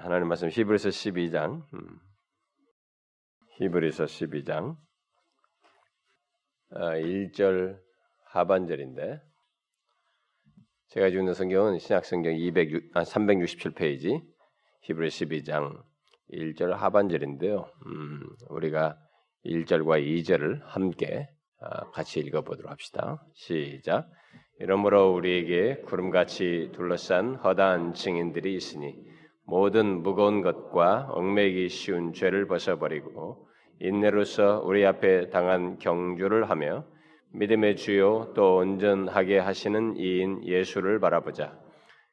하나님 말씀 히브리서 12장 음. 히브리서 12장 1절 아, 하반절인데 제가 지고 있는 성경은 신약 성경 200, 아, 367페이지 히브리서 12장 1절 하반절인데요. 음, 우리가 1절과 2절을 함께 아, 같이 읽어보도록 합시다. 시작. 이러므로 우리에게 구름같이 둘러싼 허다한 증인들이 있으니 모든 무거운 것과 얽매기 쉬운 죄를 벗어버리고 인내로서 우리 앞에 당한 경주를 하며 믿음의 주요 또 온전하게 하시는 이인 예수를 바라보자.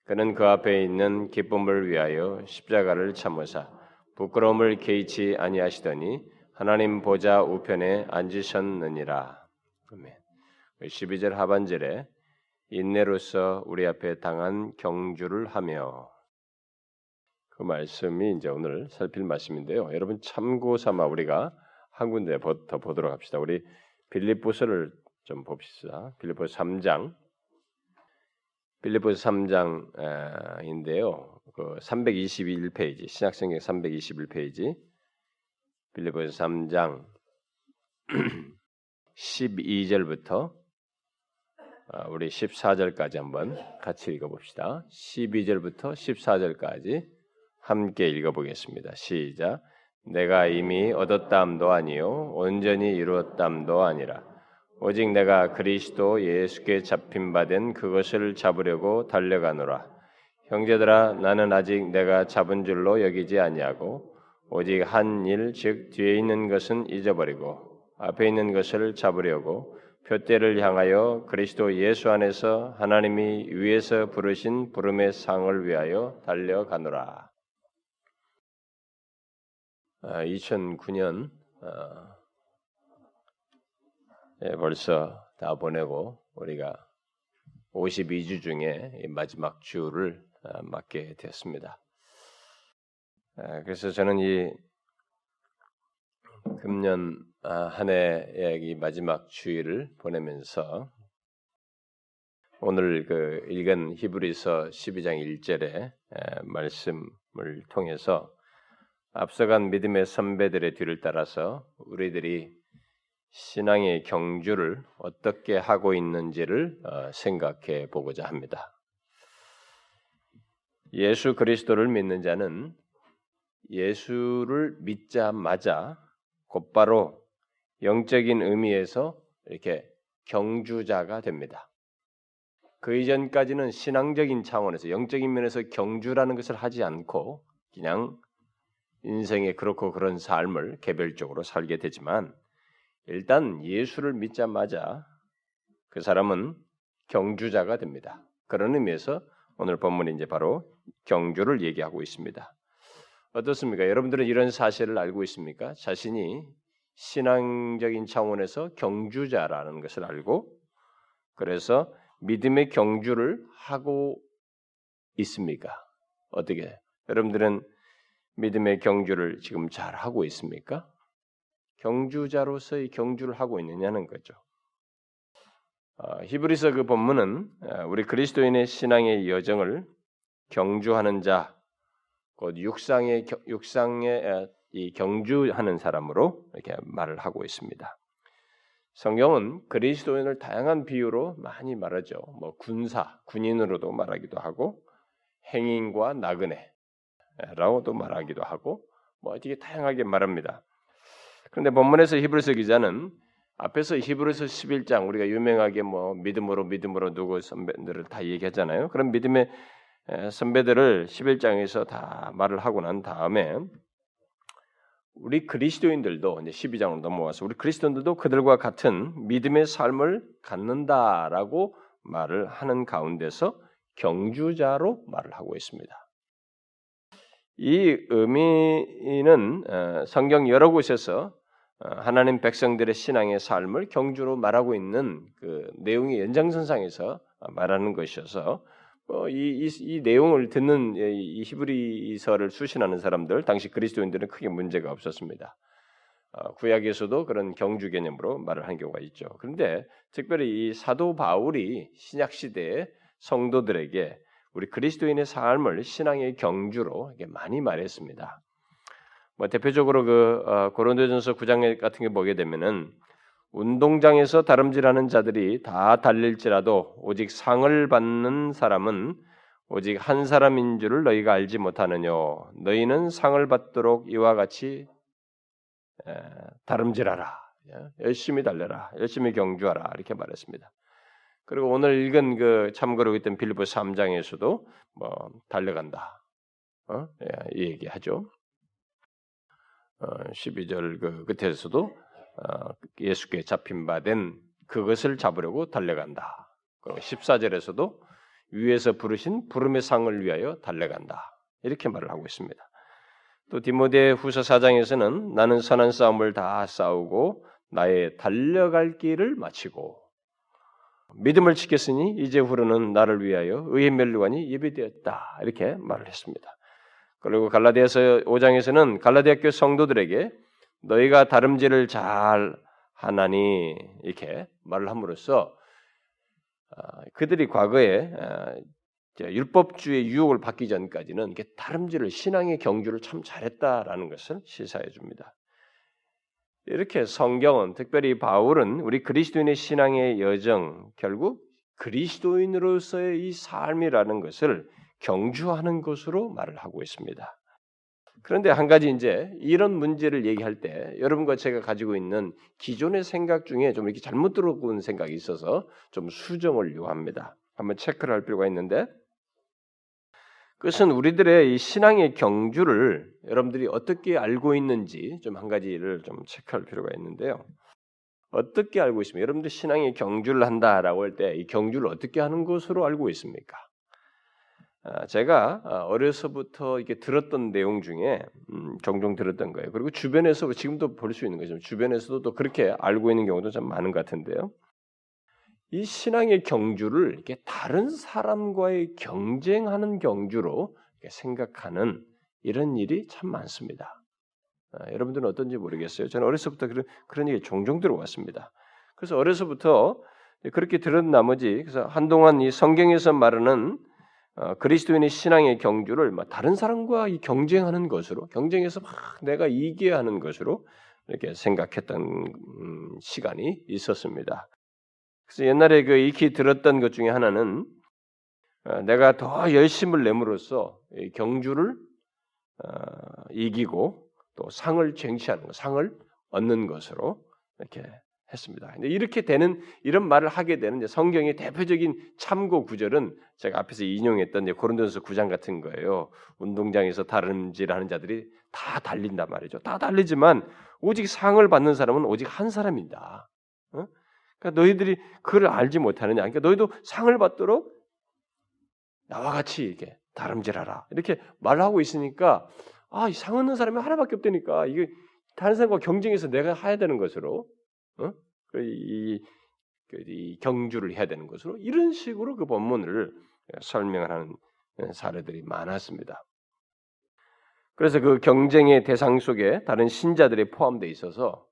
그는 그 앞에 있는 기쁨을 위하여 십자가를 참으사 부끄러움을 개의치 아니하시더니 하나님 보좌 우편에 앉으셨느니라. 아멘. 12절 하반절에 인내로서 우리 앞에 당한 경주를 하며 그 말씀이 이제 오늘 살필 말씀인데요. 여러분 참고 삼아 우리가 한 군데 더 보도록 합시다. 우리 빌립보서를 좀 봅시다. 빌립보서 3장 빌립보서 3장인데요. 그 321페이지 신약성경 321페이지 빌립보서 3장 12절부터 아, 우리 14절까지 한번 같이 읽어봅시다. 12절부터 14절까지 함께 읽어보겠습니다. 시작. 내가 이미 얻었담도 아니요 온전히 이루었담도 아니라 오직 내가 그리스도 예수께 잡힌 바 된 그것을 잡으려고 달려가노라. 형제들아 나는 아직 내가 잡은 줄로 여기지 아니하고 오직 한 일 즉 뒤에 있는 것은 잊어버리고 앞에 있는 것을 잡으려고 표대를 향하여 그리스도 예수 안에서 하나님이 위에서 부르신 부름의 상을 위하여 달려가노라. 2009년 아, 예, 벌써 다 보내고 우리가 52주 중에 마지막 주를 아, 맞게 됐습니다. 아, 그래서 저는 이 금년 한 해의 이 마지막 주일을 보내면서 오늘 그 읽은 히브리서 12장 1절의 말씀을 통해서 앞서간 믿음의 선배들의 뒤를 따라서 우리들이 신앙의 경주를 어떻게 하고 있는지를 어, 생각해 보고자 합니다. 예수 그리스도를 믿는 자는 예수를 믿자마자 곧바로 영적인 의미에서 이렇게 경주자가 됩니다. 그 이전까지는 신앙적인 차원에서 영적인 면에서 경주라는 것을 하지 않고 그냥 인생에 그렇고 그런 삶을 개별적으로 살게 되지만 일단 예수를 믿자마자 그 사람은 경주자가 됩니다. 그런 의미에서 오늘 본문이 이제 바로 경주를 얘기하고 있습니다. 어떻습니까? 여러분들은 이런 사실을 알고 있습니까? 자신이 신앙적인 차원에서 경주자라는 것을 알고 그래서 믿음의 경주를 하고 있습니까? 어떻게? 여러분들은 믿음의 경주를 지금 잘 하고 있습니까? 경주자로서의 경주를 하고 있느냐는 거죠. 어, 히브리서 그 본문은 어, 우리 그리스도인의 신앙의 여정을 경주하는 자, 곧 육상의 육상의 어, 이 경주하는 사람으로 이렇게 말을 하고 있습니다. 성경은 그리스도인을 다양한 비유로 많이 말하죠. 뭐 군사, 군인으로도 말하기도 하고 행인과 나그네, 라고도 말하기도 하고 뭐 되게 다양하게 말합니다. 그런데 본문에서 히브리서 기자는 앞에서 히브리서 11장 우리가 유명하게 뭐 믿음으로 믿음으로 누구 선배들을 다 얘기하잖아요. 그런 믿음의 선배들을 11장에서 다 말을 하고 난 다음에 우리 그리스도인들도 이제 12장으로 넘어와서 우리 그리스도인들도 그들과 같은 믿음의 삶을 갖는다라고 말을 하는 가운데서 경주자로 말을 하고 있습니다. 이 의미는 어, 성경 여러 곳에서 어, 하나님 백성들의 신앙의 삶을 경주로 말하고 있는 그 내용의 연장선상에서 말하는 것이어서 어, 이, 이, 이, 내용을 듣는 이 히브리서를 수신하는 사람들 당시 그리스도인들은 크게 문제가 없었습니다. 구약에서도 그런 경주 개념으로 말을 한 경우가 있죠. 그런데 특별히 이 사도 바울이 신약 시대의 성도들에게 우리 그리스도인의 삶을 신앙의 경주로 많이 말했습니다. 뭐 대표적으로 그 어, 고린도전서 9장 같은 게 보게 되면은 운동장에서 다름질하는 자들이 다 달릴지라도 오직 상을 받는 사람은 오직 한 사람인 줄을 너희가 알지 못하느냐 너희는 상을 받도록 이와 같이 다름질하라 열심히 달려라 열심히 경주하라 이렇게 말했습니다. 그리고 오늘 읽은 그 참고로 있던 빌리보 3장에서도 뭐 달려간다 어? 예, 이 얘기하죠. 어, 12절 그 끝에서도 어, 예수께 잡힌 바 된 그것을 잡으려고 달려간다. 그리고 14절에서도 위에서 부르신 부름의 상을 위하여 달려간다. 이렇게 말을 하고 있습니다. 또 디모데 후서 4장에서는 나는 선한 싸움을 다 싸우고 나의 달려갈 길을 마치고 믿음을 지켰으니 이제 후로는 나를 위하여 의의 멸류관이 예비되었다. 이렇게 말을 했습니다. 그리고 갈라디아서 5장에서는 갈라디아 교 성도들에게 너희가 다름질을 잘 하나니 이렇게 말을 함으로써 아, 그들이 과거에 아, 율법주의 유혹을 받기 전까지는 다름질을 신앙의 경주를 참 잘했다라는 것을 시사해 줍니다. 이렇게 성경은 특별히 바울은 우리 그리스도인의 신앙의 여정 결국 그리스도인으로서의 이 삶이라는 것을 경주하는 것으로 말을 하고 있습니다. 그런데 한 가지 이제 이런 문제를 얘기할 때 여러분과 제가 가지고 있는 기존의 생각 중에 좀 이렇게 잘못 들어온 생각이 있어서 좀 수정을 요합니다. 한번 체크를 할 필요가 있는데 그것은 우리들의 이 신앙의 경주를 여러분들이 어떻게 알고 있는지 좀 한 가지를 좀 체크할 필요가 있는데요. 어떻게 알고 있습니까? 여러분들 신앙의 경주를 한다라고 할 때 이 경주를 어떻게 하는 것으로 알고 있습니까? 아, 제가 아, 어려서부터 이렇게 들었던 내용 중에 음, 종종 들었던 거예요. 그리고 주변에서 지금도 볼 수 있는 거죠. 주변에서도 또 그렇게 알고 있는 경우도 좀 많은 것 같은데요. 이 신앙의 경주를 이렇게 다른 사람과의 경쟁하는 경주로 생각하는 이런 일이 참 많습니다. 아, 여러분들은 어떤지 모르겠어요. 저는 어려서부터 그런, 그런 얘기 종종 들어왔습니다. 그래서 어려서부터 그렇게 들은 나머지 그래서 한동안 이 성경에서 말하는 어, 그리스도인의 신앙의 경주를 다른 사람과 경쟁하는 것으로 경쟁해서 막 내가 이겨야 하는 것으로 이렇게 생각했던 음, 시간이 있었습니다. 그래서 옛날에 그 익히 들었던 것 중에 하나는 어, 내가 더 열심을 내므로써 경주를 어, 이기고 또 상을 쟁취하는 것, 상을 얻는 것으로 이렇게 했습니다. 근데 이렇게 되는 이런 말을 하게 되는 성경의 대표적인 참고 구절은 제가 앞에서 인용했던 고린도서 9장 같은 거예요. 운동장에서 다름질하는 자들이 다 달린단 말이죠. 다 달리지만 오직 상을 받는 사람은 오직 한 사람이다. 어? 그러니까 너희들이 그걸 알지 못하느냐? 그러니까 너희도 상을 받도록 나와 같이 이렇게 다름질하라. 이렇게 말하고 있으니까 아, 상 얻는 사람이 하나밖에 없다니까 이게 다른 사람과 경쟁해서 내가 해야 되는 것으로 어? 그 이, 그이 경주를 해야 되는 것으로 이런 식으로 그 본문을 설명을 하는 사례들이 많았습니다. 그래서 그 경쟁의 대상 속에 다른 신자들이 포함되어 있어서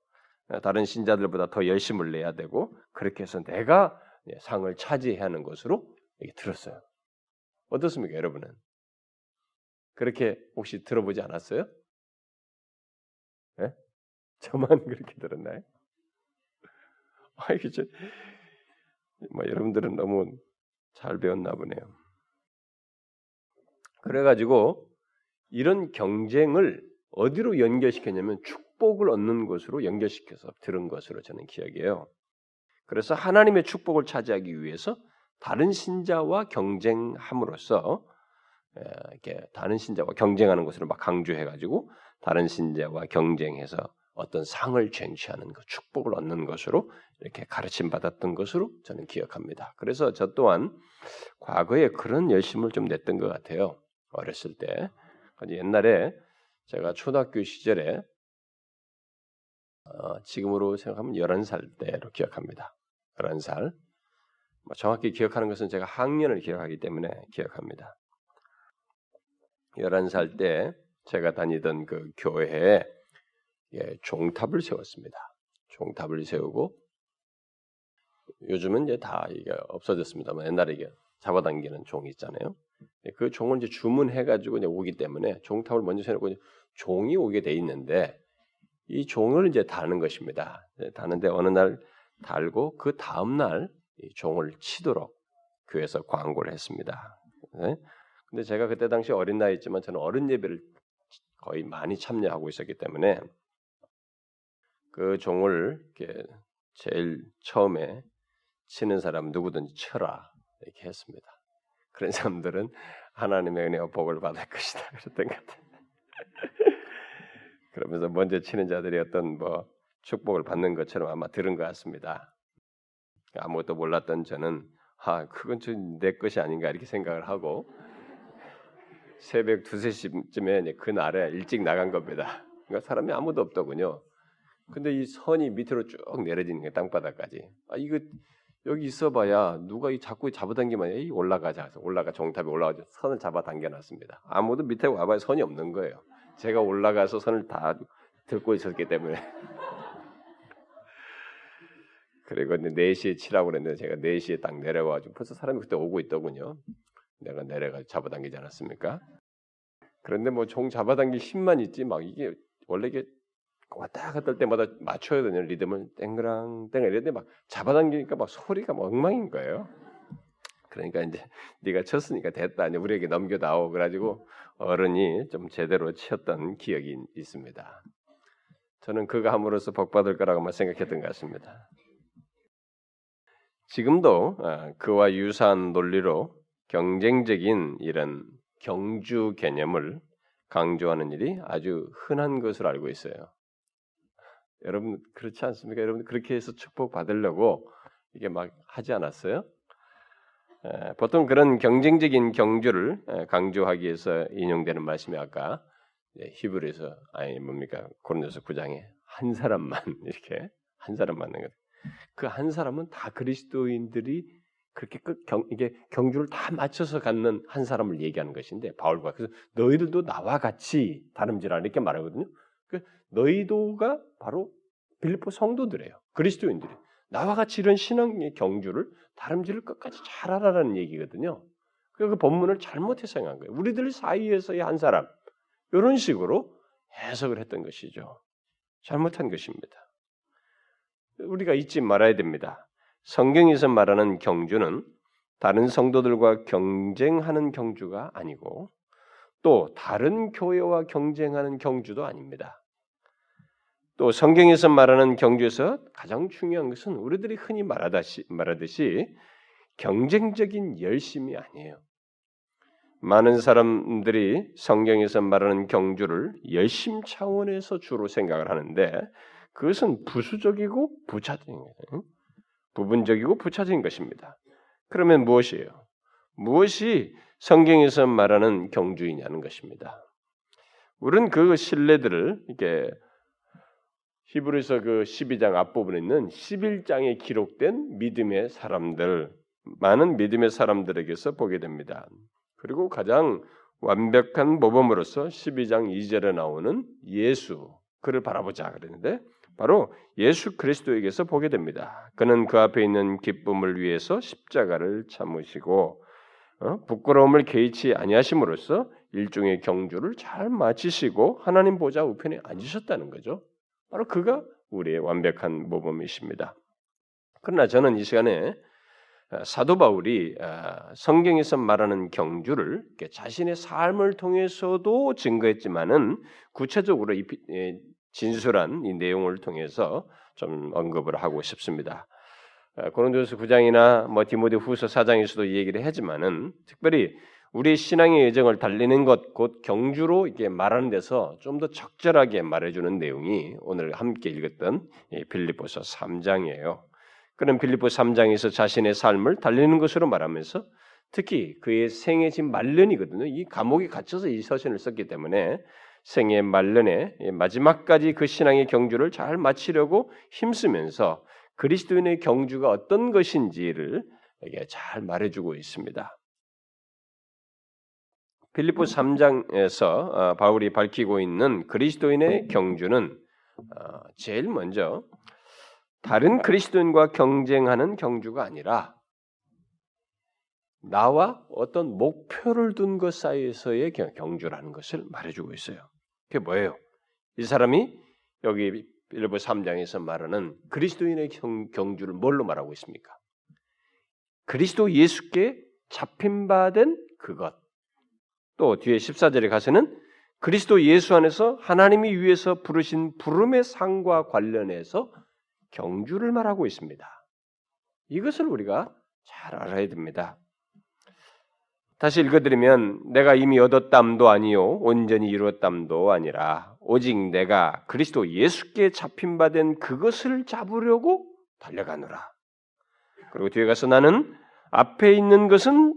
다른 신자들보다 더 열심을 내야 되고 그렇게 해서 내가 상을 차지해야 하는 것으로 들었어요. 어떻습니까, 여러분은? 그렇게 혹시 들어보지 않았어요? 네? 저만 그렇게 들었나요? 아, 이게 저, 뭐 여러분들은 너무 잘 배웠나 보네요. 그래가지고 이런 경쟁을 어디로 연결시켰냐면 축 복을 얻는 것으로 연결시켜서 들은 것으로 저는 기억해요. 그래서 하나님의 축복을 차지하기 위해서 다른 신자와 경쟁함으로써 이렇게 다른 신자와 경쟁하는 것을 막 강조해가지고 다른 신자와 경쟁해서 어떤 상을 쟁취하는 것, 축복을 얻는 것으로 이렇게 가르침 받았던 것으로 저는 기억합니다. 그래서 저 또한 과거에 그런 열심을 좀 냈던 것 같아요. 어렸을 때. 옛날에 제가 초등학교 시절에 어, 지금으로 생각하면 11살 때로 기억합니다. 11살. 뭐 정확히 기억하는 것은 제가 학년을 기억하기 때문에 기억합니다. 11살 때 제가 다니던 그 교회에 예, 종탑을 세웠습니다. 종탑을 세우고 요즘은 이제 다 이게 없어졌습니다만 옛날에 이게 잡아당기는 종이 있잖아요. 그 종을 이제 주문해가지고 이제 오기 때문에 종탑을 먼저 세놓고 종이 오게 돼 있는데 이 종을 이제 다는 것입니다. 다는데 어느 날 달고 그 다음 날 종을 치도록 교회에서 광고를 했습니다. 네? 근데 제가 그때 당시 어린 나이지만 저는 어른 예배를 거의 많이 참여하고 있었기 때문에 그 종을 이렇게 제일 처음에 치는 사람 누구든지 쳐라 이렇게 했습니다. 그런 사람들은 하나님의 은혜와 복을 받을 것이다 그랬던 것 같아요. 그러면서 먼저 치는 자들이 어떤 뭐 축복을 받는 것처럼 아마 들은 것 같습니다. 아무것도 몰랐던 저는 아 그건 내 것이 아닌가 이렇게 생각을 하고 새벽 두세 시쯤에 그 날에 일찍 나간 겁니다. 그러니까 사람이 아무도 없더군요. 근데 이 선이 밑으로 쭉 내려지는 게 땅바닥까지. 아 이거 여기 있어봐야 누가 이 자꾸 잡아당기면 이 올라가자. 올라가 종탑에 올라가서 선을 잡아당겨 놨습니다. 아무도 밑에 와봐야 선이 없는 거예요. 제가 올라가서 선을 다 들고 있었기 때문에. 그리고 4시에 치라고 그랬는데 제가 4시에 딱 내려와가지고 벌써 사람이 그때 오고 있더군요. 내가 내려가서 잡아당기지 않았습니까? 그런데 뭐 종 잡아당길 힘만 있지 막 이게 원래 이게 왔다 갔다 할 때마다 맞춰야 되는 리듬을 땡그랑 땡그랑 이랬는데 막 잡아당기니까 막 소리가 막 엉망인 거예요. 그러니까 이제 네가 쳤으니까 됐다. 이제 우리에게 넘겨다오. 그래가지고 어른이 좀 제대로 치었던 기억이 있습니다. 저는 그가 함으로써 복 받을 거라고만 생각했던 것 같습니다. 지금도 아, 그와 유사한 논리로 경쟁적인 이런 경주 개념을 강조하는 일이 아주 흔한 것으로 알고 있어요. 여러분 그렇지 않습니까? 여러분 그렇게 해서 축복 받으려고 이게 막 하지 않았어요? 보통 그런 경쟁적인 경주를 강조하기 위해서 인용되는 말씀이 아까 히브리서 아니 뭡니까 고린도서 9장에 한 사람만 이렇게 한 사람만 그한 사람은 다 그리스도인들이 그렇게 끝 경, 이게 경주를 다 맞춰서 갖는 한 사람을 얘기하는 것인데 바울과 그래서 너희들도 나와 같이 다름질하라 이렇게 말하거든요. 그 너희도가 바로 빌립보 성도들이에요. 그리스도인들이 나와 같이 이런 신앙의 경주를 다름질을 끝까지 잘 하라는 얘기거든요. 그 본문을 잘못 해석한 거예요. 우리들 사이에서의 한 사람 이런 식으로 해석을 했던 것이죠. 잘못한 것입니다. 우리가 잊지 말아야 됩니다. 성경에서 말하는 경주는 다른 성도들과 경쟁하는 경주가 아니고 또 다른 교회와 경쟁하는 경주도 아닙니다. 또 성경에서 말하는 경주에서 가장 중요한 것은 우리들이 흔히 말하듯이, 말하듯이 경쟁적인 열심이 아니에요. 많은 사람들이 성경에서 말하는 경주를 열심 차원에서 주로 생각을 하는데 그것은 부수적이고 부차적인 거예요. 부분적이고 부차적인 것입니다. 그러면 무엇이에요? 무엇이 성경에서 말하는 경주이냐는 것입니다. 우리는 그 신뢰들을 이렇게 히브리서 그 12장 앞부분에 있는 11장에 기록된 믿음의 사람들, 많은 믿음의 사람들에게서 보게 됩니다. 그리고 가장 완벽한 모범으로서 12장 2절에 나오는 예수, 그를 바라보자 그랬는데 바로 예수 그리스도에게서 보게 됩니다. 그는 그 앞에 있는 기쁨을 위해서 십자가를 참으시고 어? 부끄러움을 개의치 아니하심으로써 일종의 경주를 잘 마치시고 하나님 보좌 우편에 앉으셨다는 거죠. 바로 그가 우리의 완벽한 모범이십니다. 그러나 저는 이 시간에 아, 사도 바울이 아, 성경에서 말하는 경주를 자신의 삶을 통해서도 증거했지만은 구체적으로 진술한 이 내용을 통해서 좀 언급을 하고 싶습니다. 아, 고린도서 9장이나 뭐 디모데 후서 4장에서도 얘기를 하지만은 특별히 우리 신앙의 여정을 달리는 것, 곧 경주로 이렇게 말하는 데서 좀 더 적절하게 말해주는 내용이 오늘 함께 읽었던 빌립보서 3장이에요. 그는 빌립보 3장에서 자신의 삶을 달리는 것으로 말하면서 특히 그의 생애 지금 말년이거든요. 이 감옥에 갇혀서 이 서신을 썼기 때문에 생애 말년에 마지막까지 그 신앙의 경주를 잘 마치려고 힘쓰면서 그리스도인의 경주가 어떤 것인지를 잘 말해주고 있습니다. 필리포 3장에서 어, 바울이 밝히고 있는 그리스도인의 경주는 어, 제일 먼저 다른 그리스도인과 경쟁하는 경주가 아니라 나와 어떤 목표를 둔 것 사이에서의 경주라는 것을 말해주고 있어요. 그게 뭐예요? 이 사람이 여기 빌보 3장에서 말하는 그리스도인의 경, 주를 뭘로 말하고 있습니까? 그리스도 예수께 잡힌 바 된 그것. 또 뒤에 14절에 가서는 그리스도 예수 안에서 하나님이 위해서 부르신 부름의 상과 관련해서 경주를 말하고 있습니다. 이것을 우리가 잘 알아야 됩니다. 다시 읽어드리면 내가 이미 얻었담도 아니요 온전히 이루었담도 아니라 오직 내가 그리스도 예수께 잡힌 바 된 그것을 잡으려고 달려가노라. 그리고 뒤에 가서 나는 앞에 있는 것은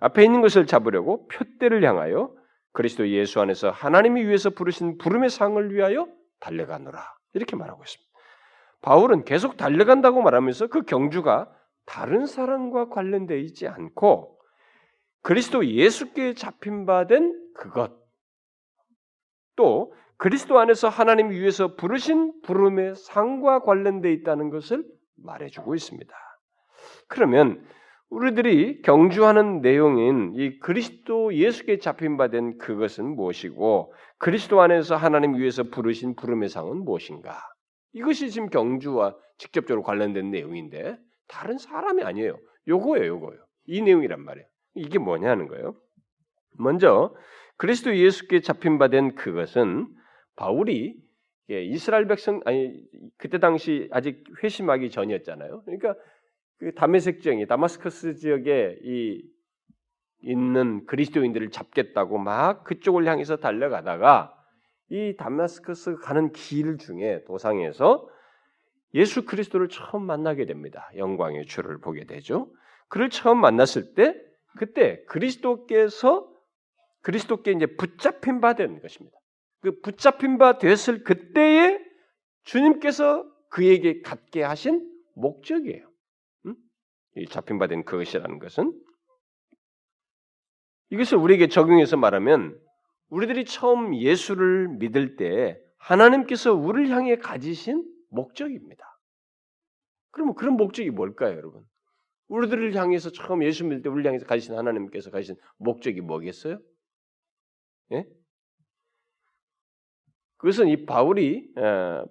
앞, 앞에 있는 것을 잡으려고 표대를 향하여 그리스도 예수 안에서 하나님이 위해서 부르신 부름의 상을 위하여 달려가노라. 이렇게 말하고 있습니다. 바울은 계속 달려간다고 말하면서 그 경주가 다른 사람과 관련되어 있지 않고 그리스도 예수께 잡힌 바 된 그것 또 그리스도 안에서 하나님 위해서 부르신 부름의 상과 관련되어 있다는 것을 말해주고 있습니다. 그러면 우리들이 경주하는 내용인 이 그리스도 예수께 잡힌 바 된 그것은 무엇이고 그리스도 안에서 하나님 위해서 부르신 부름의 상은 무엇인가? 이것이 지금 경주와 직접적으로 관련된 내용인데 다른 사람이 아니에요. 요거예요, 요거요. 이 내용이란 말이에요. 이게 뭐냐는 거예요. 먼저 그리스도 예수께 잡힌 바 된 그것은 바울이 이스라엘 백성 아니 그때 당시 아직 회심하기 전이었잖아요. 그러니까 그 다메섹 지역이 다마스커스 지역에 이 있는 그리스도인들을 잡겠다고 막 그쪽을 향해서 달려가다가 이 다마스커스 가는 길 중에 도상에서 예수 그리스도를 처음 만나게 됩니다. 영광의 주를 보게 되죠. 그를 처음 만났을 때 그때 그리스도께서 그리스도께 이제 붙잡힌 바 된 것입니다. 그 붙잡힌 바 됐을 그때에 주님께서 그에게 갖게 하신 목적이에요. 잡힌 바 된 그것이라는 것은 이것을 우리에게 적용해서 말하면 우리들이 처음 예수를 믿을 때 하나님께서 우리를 향해 가지신 목적입니다. 그러면 그런 목적이 뭘까요, 여러분? 우리들을 향해서 처음 예수 믿을 때 우리를 향해서 가지신 하나님께서 가지신 목적이 뭐겠어요? 예? 그것은 이 바울이 어,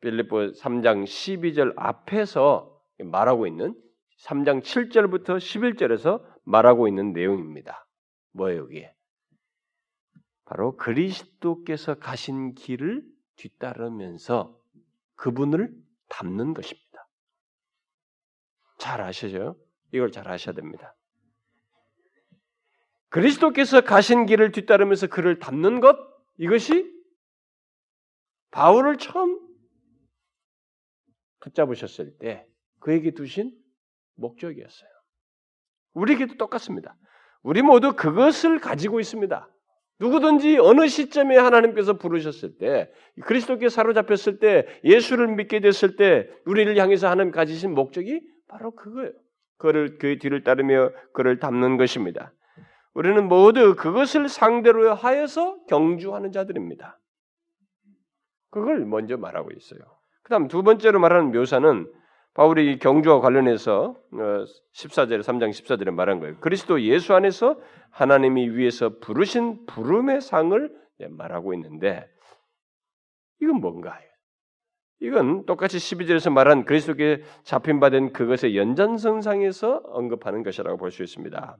빌립보 3장 12절 앞에서 말하고 있는 3장 7절부터 11절에서 말하고 있는 내용입니다. 뭐예요, 이게? 바로 그리스도께서 가신 길을 뒤따르면서 그분을 닮는 것입니다. 잘 아시죠? 이걸 잘 아셔야 됩니다. 그리스도께서 가신 길을 뒤따르면서 그를 닮는 것 이것이 바울을 처음 붙잡으셨을 때 그에게 두신 목적이었어요. 우리에게도 똑같습니다. 우리 모두 그것을 가지고 있습니다. 누구든지 어느 시점에 하나님께서 부르셨을 때, 그리스도께 사로잡혔을 때, 예수를 믿게 됐을 때, 우리를 향해서 하나님 가지신 목적이 바로 그거예요. 그를 그의 뒤를 따르며 그를 닮는 것입니다. 우리는 모두 그것을 상대로 하여서 경주하는 자들입니다. 그걸 먼저 말하고 있어요. 그다음 두 번째로 말하는 묘사는 바울이 경주와 관련해서 14절 어, 3장 14절에 말한 거예요. 그리스도 예수 안에서 하나님이 위해서 부르신 부름의 상을 말하고 있는데 이건 뭔가요? 이건 똑같이 12절에서 말한 그리스도께 잡힌 바 된 그것의 연장선상에서 언급하는 것이라고 볼 수 있습니다.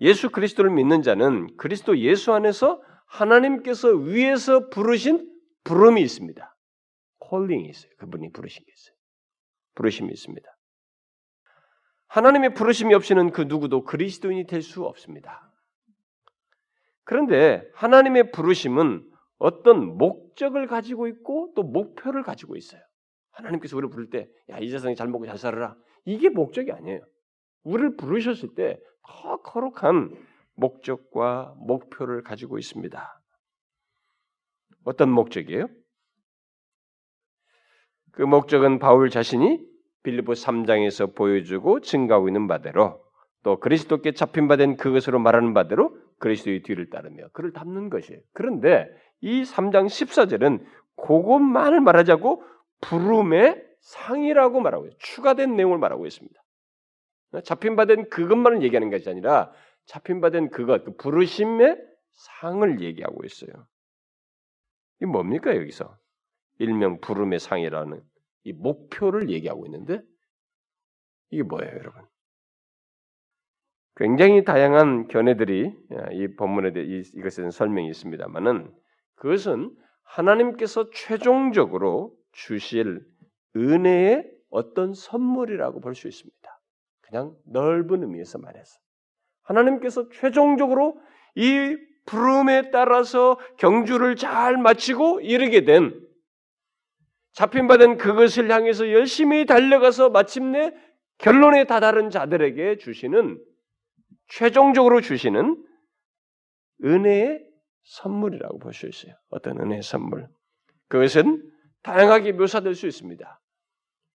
예수 그리스도를 믿는 자는 그리스도 예수 안에서 하나님께서 위에서 부르신 부름이 있습니다. 콜링이 있어요. 그분이 부르신 게 있어요. 부르심이 있습니다. 하나님의 부르심이 없이는 그 누구도 그리스도인이 될 수 없습니다. 그런데 하나님의 부르심은 어떤 목적을 가지고 있고 또 목표를 가지고 있어요. 하나님께서 우리를 부를 때, 야, 이 세상에 잘 먹고 잘 살아라. 이게 목적이 아니에요. 우리를 부르셨을 때 더 거룩한 목적과 목표를 가지고 있습니다. 어떤 목적이에요? 그 목적은 바울 자신이 빌리보 3장에서 보여주고 증가하고 있는 바대로 또 그리스도께 잡힌 바 된 그것으로 말하는 바대로 그리스도의 뒤를 따르며 그를 닮는 것이에요. 그런데 이 3장 14절은 그것만을 말하자고 부름의 상이라고 말하고 있어요. 추가된 내용을 말하고 있습니다. 잡힌 바 된 그것만을 얘기하는 것이 아니라 잡힌 바 된 그것, 그 부르심의 상을 얘기하고 있어요. 이 뭡니까 여기서? 일명 부름의 상이라는 이 목표를 얘기하고 있는데 이게 뭐예요, 여러분? 굉장히 다양한 견해들이 이 본문에 대해 이것에 대한 설명이 있습니다만은 그것은 하나님께서 최종적으로 주실 은혜의 어떤 선물이라고 볼 수 있습니다. 그냥 넓은 의미에서 말해서 하나님께서 최종적으로 이 부름에 따라서 경주를 잘 마치고 이르게 된 잡힌 바된 그것을 향해서 열심히 달려가서 마침내 결론에 다다른 자들에게 주시는 최종적으로 주시는 은혜의 선물이라고 볼 수 있어요. 어떤 은혜의 선물. 그것은 다양하게 묘사될 수 있습니다.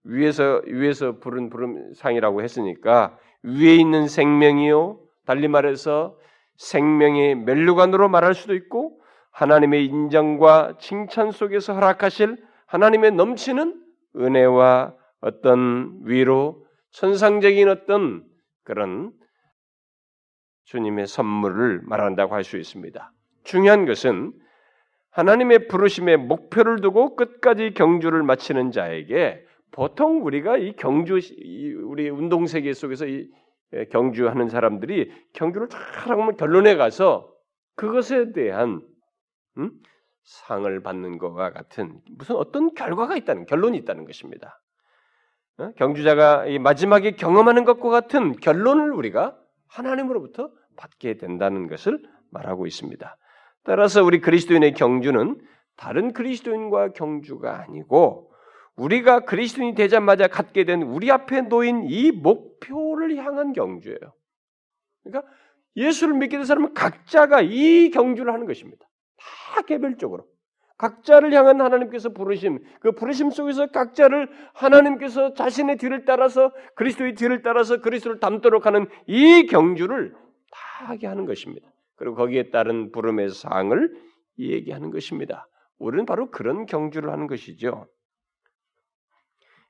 위에서 위에서 부른 부름 상이라고 했으니까 위에 있는 생명이요. 달리 말해서 생명의 멜루관으로 말할 수도 있고 하나님의 인정과 칭찬 속에서 허락하실 하나님의 넘치는 은혜와 어떤 위로 천상적인 어떤 그런 주님의 선물을 말한다고 할 수 있습니다. 중요한 것은 하나님의 부르심의 목표를 두고 끝까지 경주를 마치는 자에게 보통 우리가 이 경주 우리 운동 세계 속에서 이 경주하는 사람들이 경주를 잘하면 결론에 가서 그것에 대한 음? 상을 받는 것과 같은 무슨 어떤 결과가 있다는 결론이 있다는 것입니다. 어? 경주자가 마지막에 경험하는 것과 같은 결론을 우리가 하나님으로부터 받게 된다는 것을 말하고 있습니다. 따라서 우리 그리스도인의 경주는 다른 그리스도인과 경주가 아니고 우리가 그리스도인이 되자마자 갖게 된 우리 앞에 놓인 이 목표를 향한 경주예요. 그러니까 예수를 믿게 된 사람은 각자가 이 경주를 하는 것입니다. 다 개별적으로. 각자를 향한 하나님께서 부르심, 그 부르심 속에서 각자를 하나님께서 자신의 뒤를 따라서 그리스도의 뒤를 따라서 그리스도를 닮도록 하는 이 경주를 다 하게 하는 것입니다. 그리고 거기에 따른 부름의 상을 얘기하는 것입니다. 우리는 바로 그런 경주를 하는 것이죠.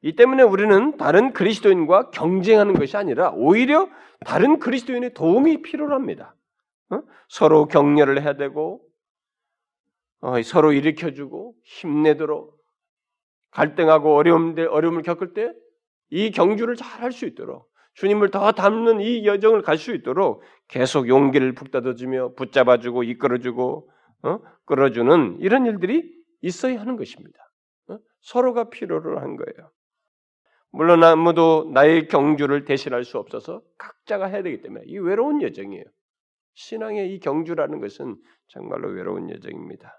이 때문에 우리는 다른 그리스도인과 경쟁하는 것이 아니라 오히려 다른 그리스도인의 도움이 필요합니다. 어? 서로 격려를 해야 되고 어, 서로 일으켜주고 힘내도록 갈등하고 어려움들 어려움을 겪을 때 이 경주를 잘 할 수 있도록 주님을 더 닮는 이 여정을 갈 수 있도록 계속 용기를 북돋아주며 붙잡아주고 이끌어주고 어? 끌어주는 이런 일들이 있어야 하는 것입니다. 어? 서로가 필요로 한 거예요. 물론 아무도 나의 경주를 대신할 수 없어서 각자가 해야 되기 때문에 이 외로운 여정이에요. 신앙의 이 경주라는 것은 정말로 외로운 여정입니다.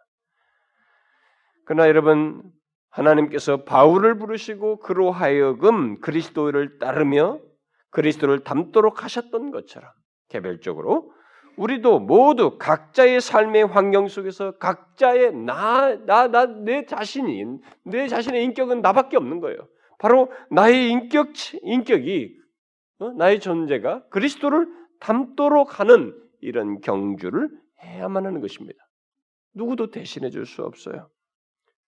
그러나 여러분 하나님께서 바울을 부르시고 그로 하여금 그리스도를 따르며 그리스도를 닮도록 하셨던 것처럼 개별적으로 우리도 모두 각자의 삶의 환경 속에서 각자의 나 나 나 내 자신이 내 자신의 인격은 나밖에 없는 거예요. 바로 나의 인격 인격이 어? 나의 존재가 그리스도를 닮도록 하는 이런 경주를 해야만 하는 것입니다. 누구도 대신해 줄 수 없어요.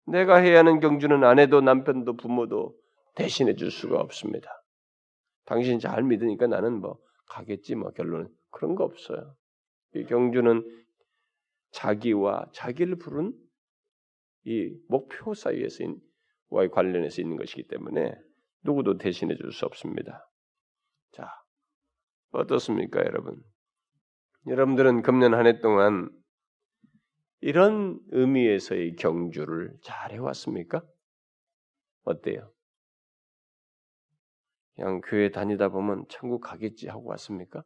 내가 해야 하는 경주는 아내도 남편도 부모도 대신해 줄 수가 없습니다. 당신이 잘 믿으니까 나는 뭐 가겠지 뭐 결론은 그런 거 없어요. 이 경주는 자기와 자기를 부른 이 목표 사이에서 와의 관련해서 있는 것이기 때문에 누구도 대신해 줄 수 없습니다. 자, 어떻습니까, 여러분? 여러분들은 금년 한 해 동안 이런 의미에서의 경주를 잘 해왔습니까? 어때요? 그냥 교회 다니다 보면 천국 가겠지 하고 왔습니까?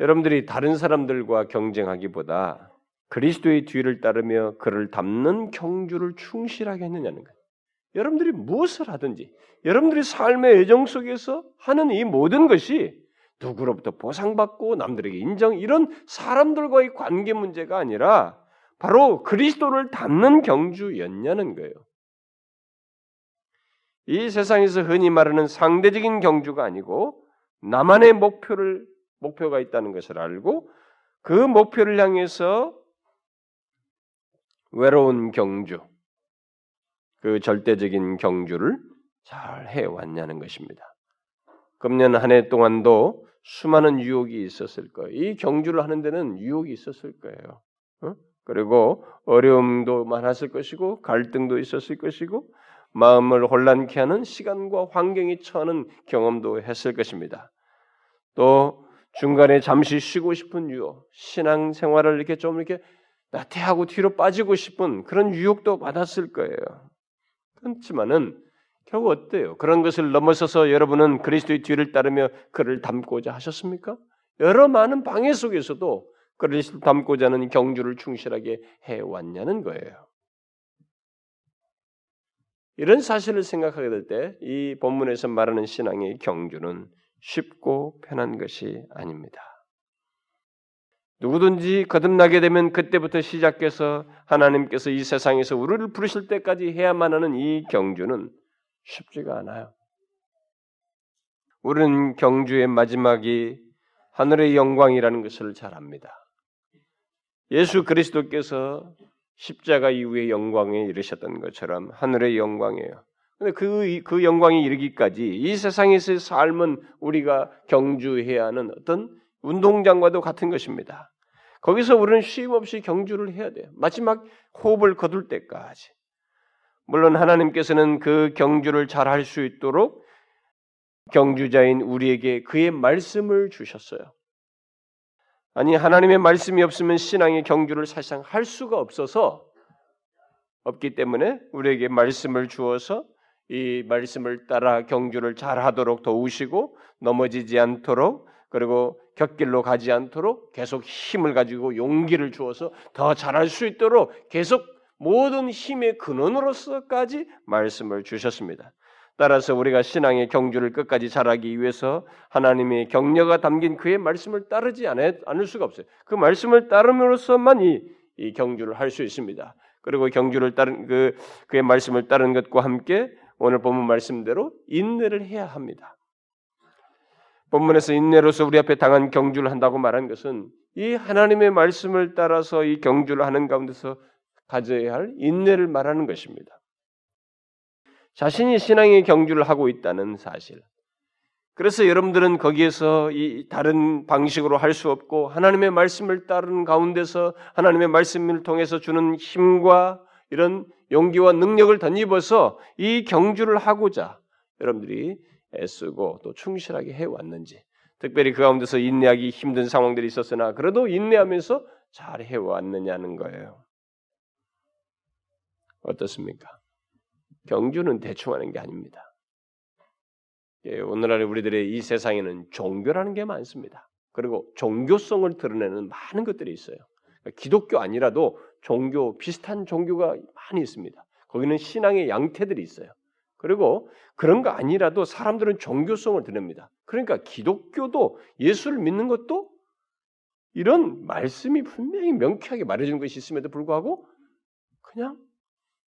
여러분들이 다른 사람들과 경쟁하기보다 그리스도의 뒤를 따르며 그를 닮는 경주를 충실하게 했느냐는 거예요. 여러분들이 무엇을 하든지 여러분들이 삶의 애정 속에서 하는 이 모든 것이 누구로부터 보상받고 남들에게 인정 이런 사람들과의 관계 문제가 아니라 바로 그리스도를 닮는 경주였냐는 거예요. 이 세상에서 흔히 말하는 상대적인 경주가 아니고 나만의 목표를 목표가 있다는 것을 알고 그 목표를 향해서 외로운 경주, 그 절대적인 경주를 잘 해왔냐는 것입니다. 금년 한 해 동안도 수많은 유혹이 있었을 거예요. 이 경주를 하는 데는 유혹이 있었을 거예요. 어? 그리고 어려움도 많았을 것이고 갈등도 있었을 것이고 마음을 혼란케 하는 시간과 환경이 처하는 경험도 했을 것입니다. 또 중간에 잠시 쉬고 싶은 유혹, 신앙 생활을 이렇게 좀 이렇게 나태하고 뒤로 빠지고 싶은 그런 유혹도 받았을 거예요. 그렇지만은 결국 어때요? 그런 것을 넘어서서 여러분은 그리스도의 뒤를 따르며 그를 닮고자 하셨습니까? 여러 많은 방해 속에서도 그리스도 닮고자 하는 경주를 충실하게 해왔냐는 거예요. 이런 사실을 생각하게 될 때 이 본문에서 말하는 신앙의 경주는 쉽고 편한 것이 아닙니다. 누구든지 거듭나게 되면 그때부터 시작해서 하나님께서 이 세상에서 우리를 부르실 때까지 해야만 하는 이 경주는 쉽지가 않아요. 우리는 경주의 마지막이 하늘의 영광이라는 것을 잘 압니다. 예수 그리스도께서 십자가 이후의 영광에 이르셨던 것처럼 하늘의 영광이에요. 근데 그, 그 영광이 이르기까지 이 세상에서의 삶은 우리가 경주해야 하는 어떤 운동장과도 같은 것입니다. 거기서 우리는 쉼 없이 경주를 해야 돼요. 마지막 호흡을 거둘 때까지. 물론 하나님께서는 그 경주를 잘 할 수 있도록 경주자인 우리에게 그의 말씀을 주셨어요. 아니 하나님의 말씀이 없으면 신앙의 경주를 사실상 할 수가 없어서 없기 때문에 우리에게 말씀을 주어서 이 말씀을 따라 경주를 잘 하도록 도우시고 넘어지지 않도록 그리고 곁길로 가지 않도록 계속 힘을 가지고 용기를 주어서 더 잘할 수 있도록 계속 모든 힘의 근원으로서까지 말씀을 주셨습니다. 따라서 우리가 신앙의 경주를 끝까지 잘하기 위해서 하나님의 격려가 담긴 그의 말씀을 따르지 않을 수가 없어요. 그 말씀을 따름으로써만 이, 이 경주를 할 수 있습니다. 그리고 경주를 따른 그 그의 말씀을 따른 것과 함께 오늘 본문 말씀대로 인내를 해야 합니다. 본문에서 인내로서 우리 앞에 당한 경주를 한다고 말한 것은 이 하나님의 말씀을 따라서 이 경주를 하는 가운데서 가져야 할 인내를 말하는 것입니다. 자신이 신앙의 경주를 하고 있다는 사실. 그래서 여러분들은 거기에서 이 다른 방식으로 할 수 없고 하나님의 말씀을 따르는 가운데서 하나님의 말씀을 통해서 주는 힘과 이런 용기와 능력을 덧입어서 이 경주를 하고자 여러분들이 애쓰고 또 충실하게 해왔는지 특별히 그 가운데서 인내하기 힘든 상황들이 있었으나 그래도 인내하면서 잘 해왔느냐는 거예요. 어떻습니까? 경주는 대충 하는 게 아닙니다. 예, 오늘날 우리들의 이 세상에는 종교라는 게 많습니다. 그리고 종교성을 드러내는 많은 것들이 있어요. 그러니까 기독교 아니라도 종교 비슷한 종교가 많이 있습니다. 거기는 신앙의 양태들이 있어요. 그리고 그런 거 아니라도 사람들은 종교성을 드립니다. 그러니까 기독교도 예수를 믿는 것도 이런 말씀이 분명히 명쾌하게 말해주는 것이 있음에도 불구하고 그냥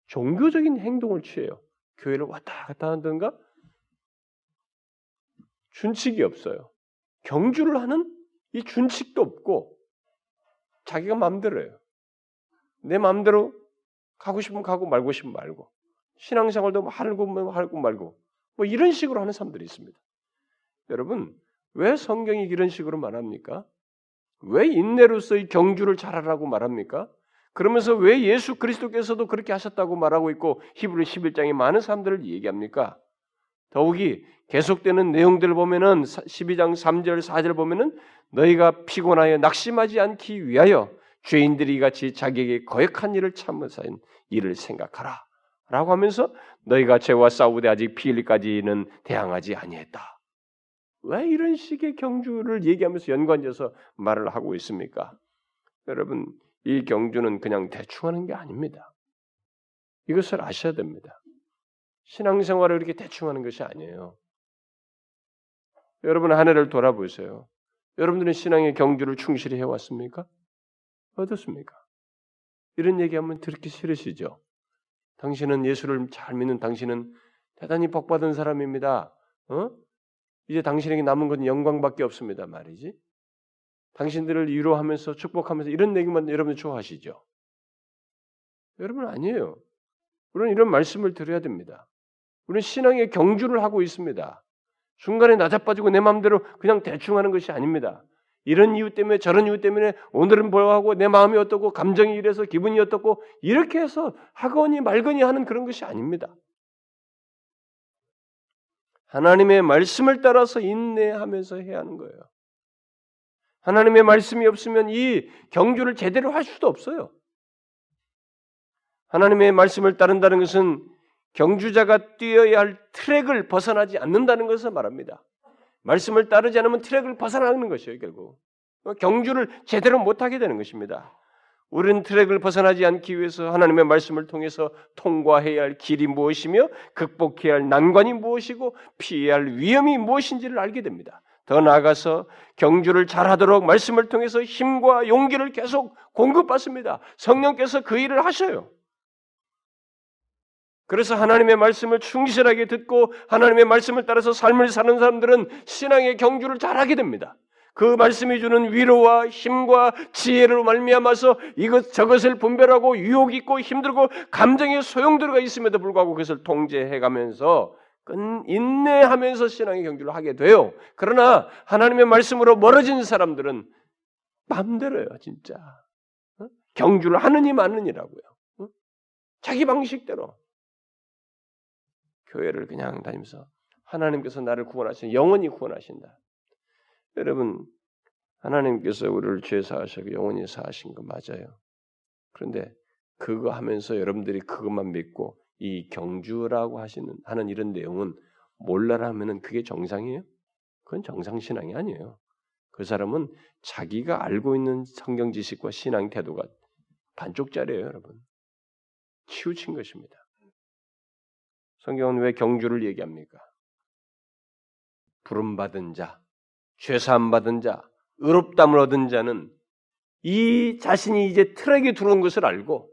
종교적인 행동을 취해요. 교회를 왔다 갔다 하든가 준칙이 없어요. 경주를 하는 이 준칙도 없고 자기가 마음대로 해요. 내 마음대로 가고 싶으면 가고 말고 싶으면 말고 신앙생활도 하고 하고 말고 뭐 이런 식으로 하는 사람들이 있습니다. 여러분 왜 성경이 이런 식으로 말합니까? 왜 인내로서의 경주를 잘하라고 말합니까? 그러면서 왜 예수 그리스도께서도 그렇게 하셨다고 말하고 있고 히브리 11장에 많은 사람들을 얘기합니까? 더욱이 계속되는 내용들을 보면은 12장 3절 4절 보면은 너희가 피곤하여 낙심하지 않기 위하여 죄인들이 같이 자기에게 거역한 일을 참으사인 일을 생각하라. 라고 하면서 너희가 죄와 싸우되 아직 피 흘리까지는 대항하지 아니했다. 왜 이런 식의 경주를 얘기하면서 연관져서 말을 하고 있습니까? 여러분 이 경주는 그냥 대충 하는 게 아닙니다. 이것을 아셔야 됩니다. 신앙생활을 이렇게 대충 하는 것이 아니에요. 여러분 한 해를 돌아보세요. 여러분들은 신앙의 경주를 충실히 해왔습니까? 어떻습니까? 이런 얘기하면 듣기 싫으시죠? 당신은 예수를 잘 믿는 당신은 대단히 복받은 사람입니다. 어? 이제 당신에게 남은 건 영광밖에 없습니다. 말이지. 당신들을 위로하면서 축복하면서 이런 얘기만 여러분 좋아하시죠? 여러분 아니에요. 우리는 이런 말씀을 드려야 됩니다. 우리는 신앙의 경주를 하고 있습니다. 중간에 낮아빠지고 내 마음대로 그냥 대충 하는 것이 아닙니다. 이런 이유 때문에 저런 이유 때문에 오늘은 뭐하고 내 마음이 어떻고 감정이 이래서 기분이 어떻고 이렇게 해서 하거니 말거니 하는 그런 것이 아닙니다. 하나님의 말씀을 따라서 인내하면서 해야 하는 거예요. 하나님의 말씀이 없으면 이 경주를 제대로 할 수도 없어요. 하나님의 말씀을 따른다는 것은 경주자가 뛰어야 할 트랙을 벗어나지 않는다는 것을 말합니다. 말씀을 따르지 않으면 트랙을 벗어나는 것이에요, 결국. 경주를 제대로 못하게 되는 것입니다. 우리는 트랙을 벗어나지 않기 위해서 하나님의 말씀을 통해서 통과해야 할 길이 무엇이며 극복해야 할 난관이 무엇이고 피해야 할 위험이 무엇인지를 알게 됩니다. 더 나아가서 경주를 잘하도록 말씀을 통해서 힘과 용기를 계속 공급받습니다. 성령께서 그 일을 하셔요. 그래서 하나님의 말씀을 충실하게 듣고 하나님의 말씀을 따라서 삶을 사는 사람들은 신앙의 경주를 잘하게 됩니다. 그 말씀이 주는 위로와 힘과 지혜를 말미암아서 이것 저것을 분별하고 유혹 있고 힘들고 감정의 소용돌이가 있음에도 불구하고 그것을 통제해 가면서 인내하면서 신앙의 경주를 하게 돼요. 그러나 하나님의 말씀으로 멀어진 사람들은 마음대로요, 진짜. 어? 경주를 하느니 마느니라고요. 어? 자기 방식대로. 교회를 그냥 다니면서 하나님께서 나를 구원하신 영원히 구원하신다. 여러분 하나님께서 우리를 죄 사하시고 영원히 사하신 거 맞아요. 그런데 그거 하면서 여러분들이 그것만 믿고 이 경주라고 하시는 하는 이런 내용은 몰라라 하면은 그게 정상이에요? 그건 정상 신앙이 아니에요. 그 사람은 자기가 알고 있는 성경 지식과 신앙 태도가 반쪽짜리예요, 여러분. 치우친 것입니다. 성경은 왜 경주를 얘기합니까? 부름 받은 자, 죄 사함 받은 자, 의롭담을 얻은 자는 이 자신이 이제 트랙에 들어온 것을 알고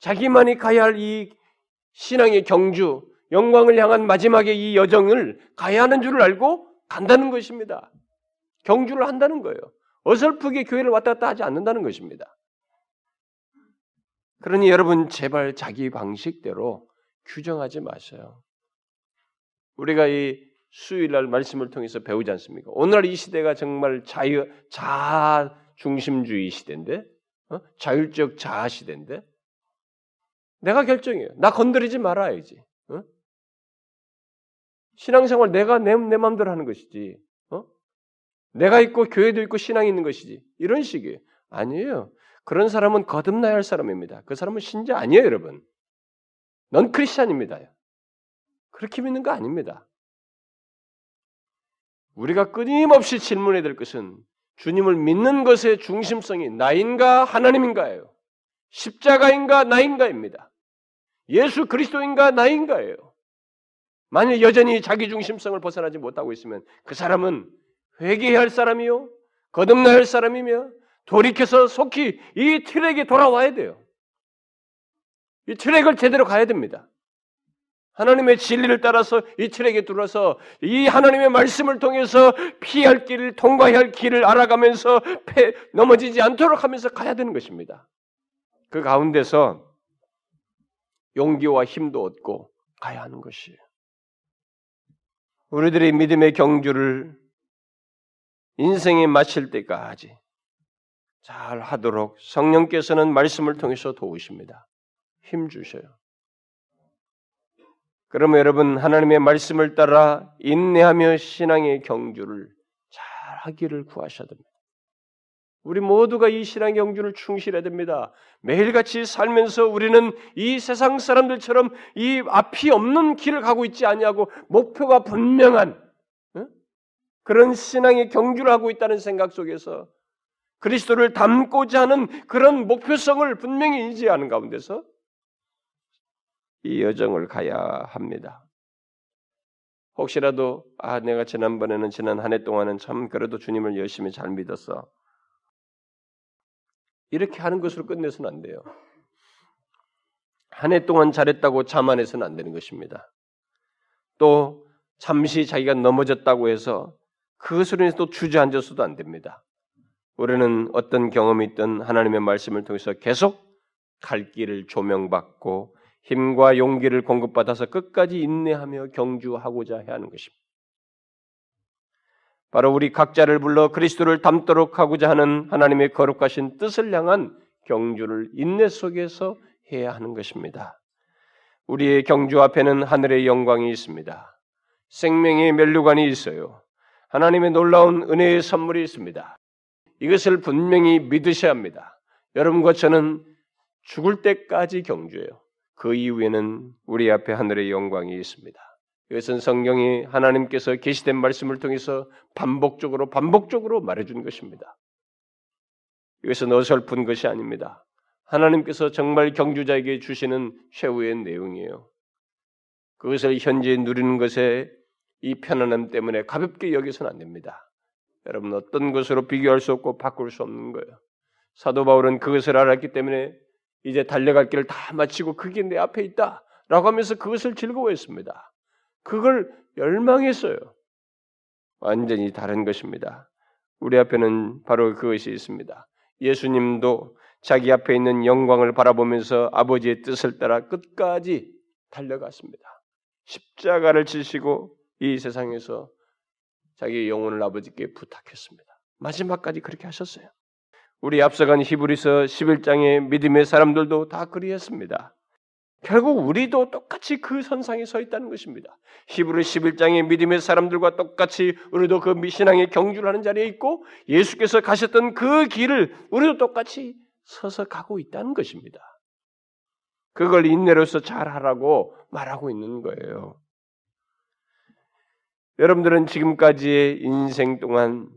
자기만이 가야 할 이 신앙의 경주, 영광을 향한 마지막의 이 여정을 가야 하는 줄을 알고 간다는 것입니다. 경주를 한다는 거예요. 어설프게 교회를 왔다 갔다 하지 않는다는 것입니다. 그러니 여러분 제발 자기 방식대로 규정하지 마세요. 우리가 이 수요일 날 말씀을 통해서 배우지 않습니까? 오늘 이 시대가 정말 자유 자아 중심주의 시대인데, 어? 자율적 자아 시대인데, 내가 결정해요. 나 건드리지 말아야지. 어? 신앙생활 내가 내, 내 마음대로 하는 것이지. 어? 내가 있고 교회도 있고 신앙이 있는 것이지. 이런 식이에요. 아니에요. 그런 사람은 거듭나야 할 사람입니다. 그 사람은 신자 아니에요, 여러분. 넌 크리스찬입니다. 그렇게 믿는 거 아닙니다. 우리가 끊임없이 질문해야 될 것은 주님을 믿는 것의 중심성이 나인가 하나님인가예요. 십자가인가 나인가입니다. 예수 그리스도인가 나인가예요. 만약 여전히 자기 중심성을 벗어나지 못하고 있으면 그 사람은 회개해야 할 사람이요, 거듭나야 할 사람이며 돌이켜서 속히 이 트랙에 돌아와야 돼요. 이 트랙을 제대로 가야 됩니다. 하나님의 진리를 따라서 이 트랙에 들어서 이 하나님의 말씀을 통해서 피할 길을 통과해야 할 길을 알아가면서 패, 넘어지지 않도록 하면서 가야 되는 것입니다. 그 가운데서 용기와 힘도 얻고 가야 하는 것이에요. 우리들의 믿음의 경주를 인생에 마칠 때까지 잘 하도록 성령께서는 말씀을 통해서 도우십니다. 힘 주셔요. 그러면 여러분 하나님의 말씀을 따라 인내하며 신앙의 경주를 잘 하기를 구하셔야 됩니다. 우리 모두가 이 신앙 경주를 충실해야 됩니다. 매일같이 살면서 우리는 이 세상 사람들처럼 이 앞이 없는 길을 가고 있지 아니하고 목표가 분명한 그런 신앙의 경주를 하고 있다는 생각 속에서 그리스도를 닮고자 하는 그런 목표성을 분명히 인지하는 가운데서 이 여정을 가야 합니다. 혹시라도 아 내가 지난번에는 지난 한 해 동안은 참 그래도 주님을 열심히 잘 믿었어. 이렇게 하는 것으로 끝내서는 안 돼요. 한 해 동안 잘했다고 자만해서는 안 되는 것입니다. 또 잠시 자기가 넘어졌다고 해서 그것으로 인해서 또 주저앉아서도 안 됩니다. 우리는 어떤 경험이 있든 하나님의 말씀을 통해서 계속 갈 길을 조명받고 힘과 용기를 공급받아서 끝까지 인내하며 경주하고자 해야 하는 것입니다. 바로 우리 각자를 불러 그리스도를 닮도록 하고자 하는 하나님의 거룩하신 뜻을 향한 경주를 인내 속에서 해야 하는 것입니다. 우리의 경주 앞에는 하늘의 영광이 있습니다. 생명의 멸류관이 있어요. 하나님의 놀라운 은혜의 선물이 있습니다. 이것을 분명히 믿으셔야 합니다. 여러분과 저는 죽을 때까지 경주해요. 그 이후에는 우리 앞에 하늘의 영광이 있습니다. 이것은 성경이 하나님께서 계시된 말씀을 통해서 반복적으로 반복적으로 말해준 것입니다. 이것은 어설픈 것이 아닙니다. 하나님께서 정말 경주자에게 주시는 최후의 내용이에요. 그것을 현재 누리는 것에 이 편안함 때문에 가볍게 여기서는 안 됩니다. 여러분 어떤 것으로 비교할 수 없고 바꿀 수 없는 거예요. 사도 바울은 그것을 알았기 때문에 이제 달려갈 길을 다 마치고 그게 내 앞에 있다라고 하면서 그것을 즐거워했습니다. 그걸 열망했어요. 완전히 다른 것입니다. 우리 앞에는 바로 그것이 있습니다. 예수님도 자기 앞에 있는 영광을 바라보면서 아버지의 뜻을 따라 끝까지 달려갔습니다. 십자가를 지시고 이 세상에서 자기 영혼을 아버지께 부탁했습니다. 마지막까지 그렇게 하셨어요. 우리 앞서간 히브리서 11장의 믿음의 사람들도 다 그리했습니다. 결국 우리도 똑같이 그 선상에 서 있다는 것입니다. 히브리 11장의 믿음의 사람들과 똑같이 우리도 그 신앙의 경주를 하는 자리에 있고 예수께서 가셨던 그 길을 우리도 똑같이 서서 가고 있다는 것입니다. 그걸 인내로서 잘 하라고 말하고 있는 거예요. 여러분들은 지금까지의 인생 동안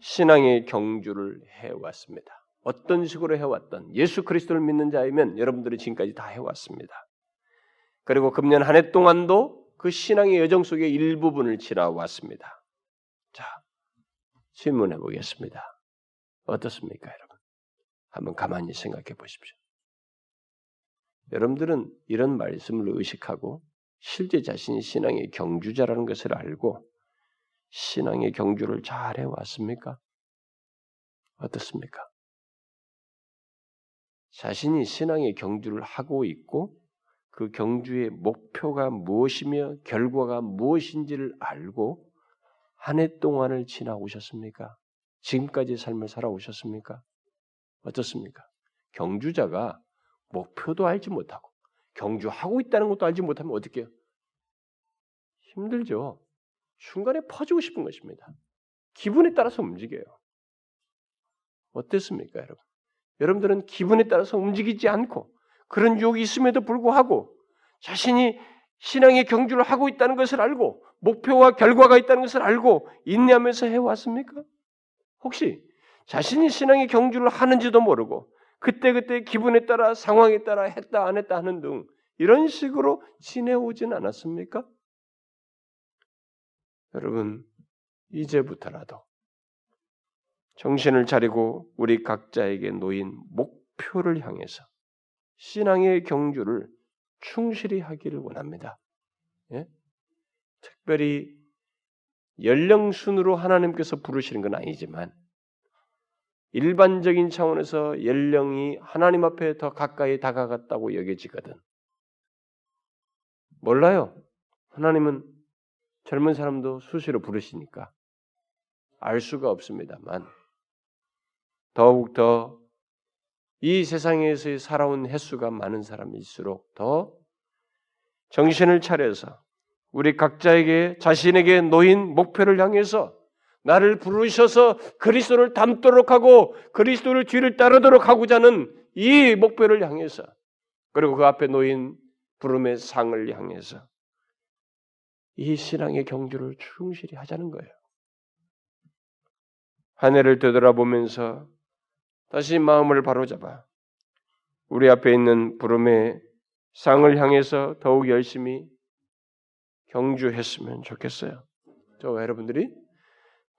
신앙의 경주를 해왔습니다. 어떤 식으로 해왔던 예수 그리스도를 믿는 자이면 여러분들이 지금까지 다 해왔습니다. 그리고 금년 한 해 동안도 그 신앙의 여정 속의 일부분을 지나왔습니다. 자, 질문해 보겠습니다. 어떻습니까, 여러분? 한번 가만히 생각해 보십시오. 여러분들은 이런 말씀을 의식하고 실제 자신이 신앙의 경주자라는 것을 알고 신앙의 경주를 잘 해왔습니까? 어떻습니까? 자신이 신앙의 경주를 하고 있고 그 경주의 목표가 무엇이며 결과가 무엇인지를 알고 한 해 동안을 지나오셨습니까? 지금까지 삶을 살아오셨습니까? 어떻습니까? 경주자가 목표도 알지 못하고 경주하고 있다는 것도 알지 못하면 어떻게 해요? 힘들죠. 순간에 퍼지고 싶은 것입니다. 기분에 따라서 움직여요. 어땠습니까, 여러분? 여러분들은 기분에 따라서 움직이지 않고 그런 유혹이 있음에도 불구하고 자신이 신앙의 경주를 하고 있다는 것을 알고 목표와 결과가 있다는 것을 알고 인내하면서 해왔습니까? 혹시 자신이 신앙의 경주를 하는지도 모르고 그때그때 기분에 따라 상황에 따라 했다 안 했다 하는 등 이런 식으로 지내오진 않았습니까? 여러분 이제부터라도 정신을 차리고 우리 각자에게 놓인 목표를 향해서 신앙의 경주를 충실히 하기를 원합니다. 예? 특별히 연령 순으로 하나님께서 부르시는 건 아니지만 일반적인 차원에서 연령이 하나님 앞에 더 가까이 다가갔다고 여겨지거든. 몰라요. 하나님은 젊은 사람도 수시로 부르시니까 알 수가 없습니다만 더욱 더 이 세상에서 살아온 횟수가 많은 사람일수록 더 정신을 차려서 우리 각자에게 자신에게 놓인 목표를 향해서 나를 부르셔서 그리스도를 닮도록 하고 그리스도를 뒤를 따르도록 하고자 하는 이 목표를 향해서 그리고 그 앞에 놓인 부름의 상을 향해서 이 신앙의 경주를 충실히 하자는 거예요. 한 해를 되돌아보면서 다시 마음을 바로잡아 우리 앞에 있는 부름의 상을 향해서 더욱 열심히 경주했으면 좋겠어요. 저 여러분들이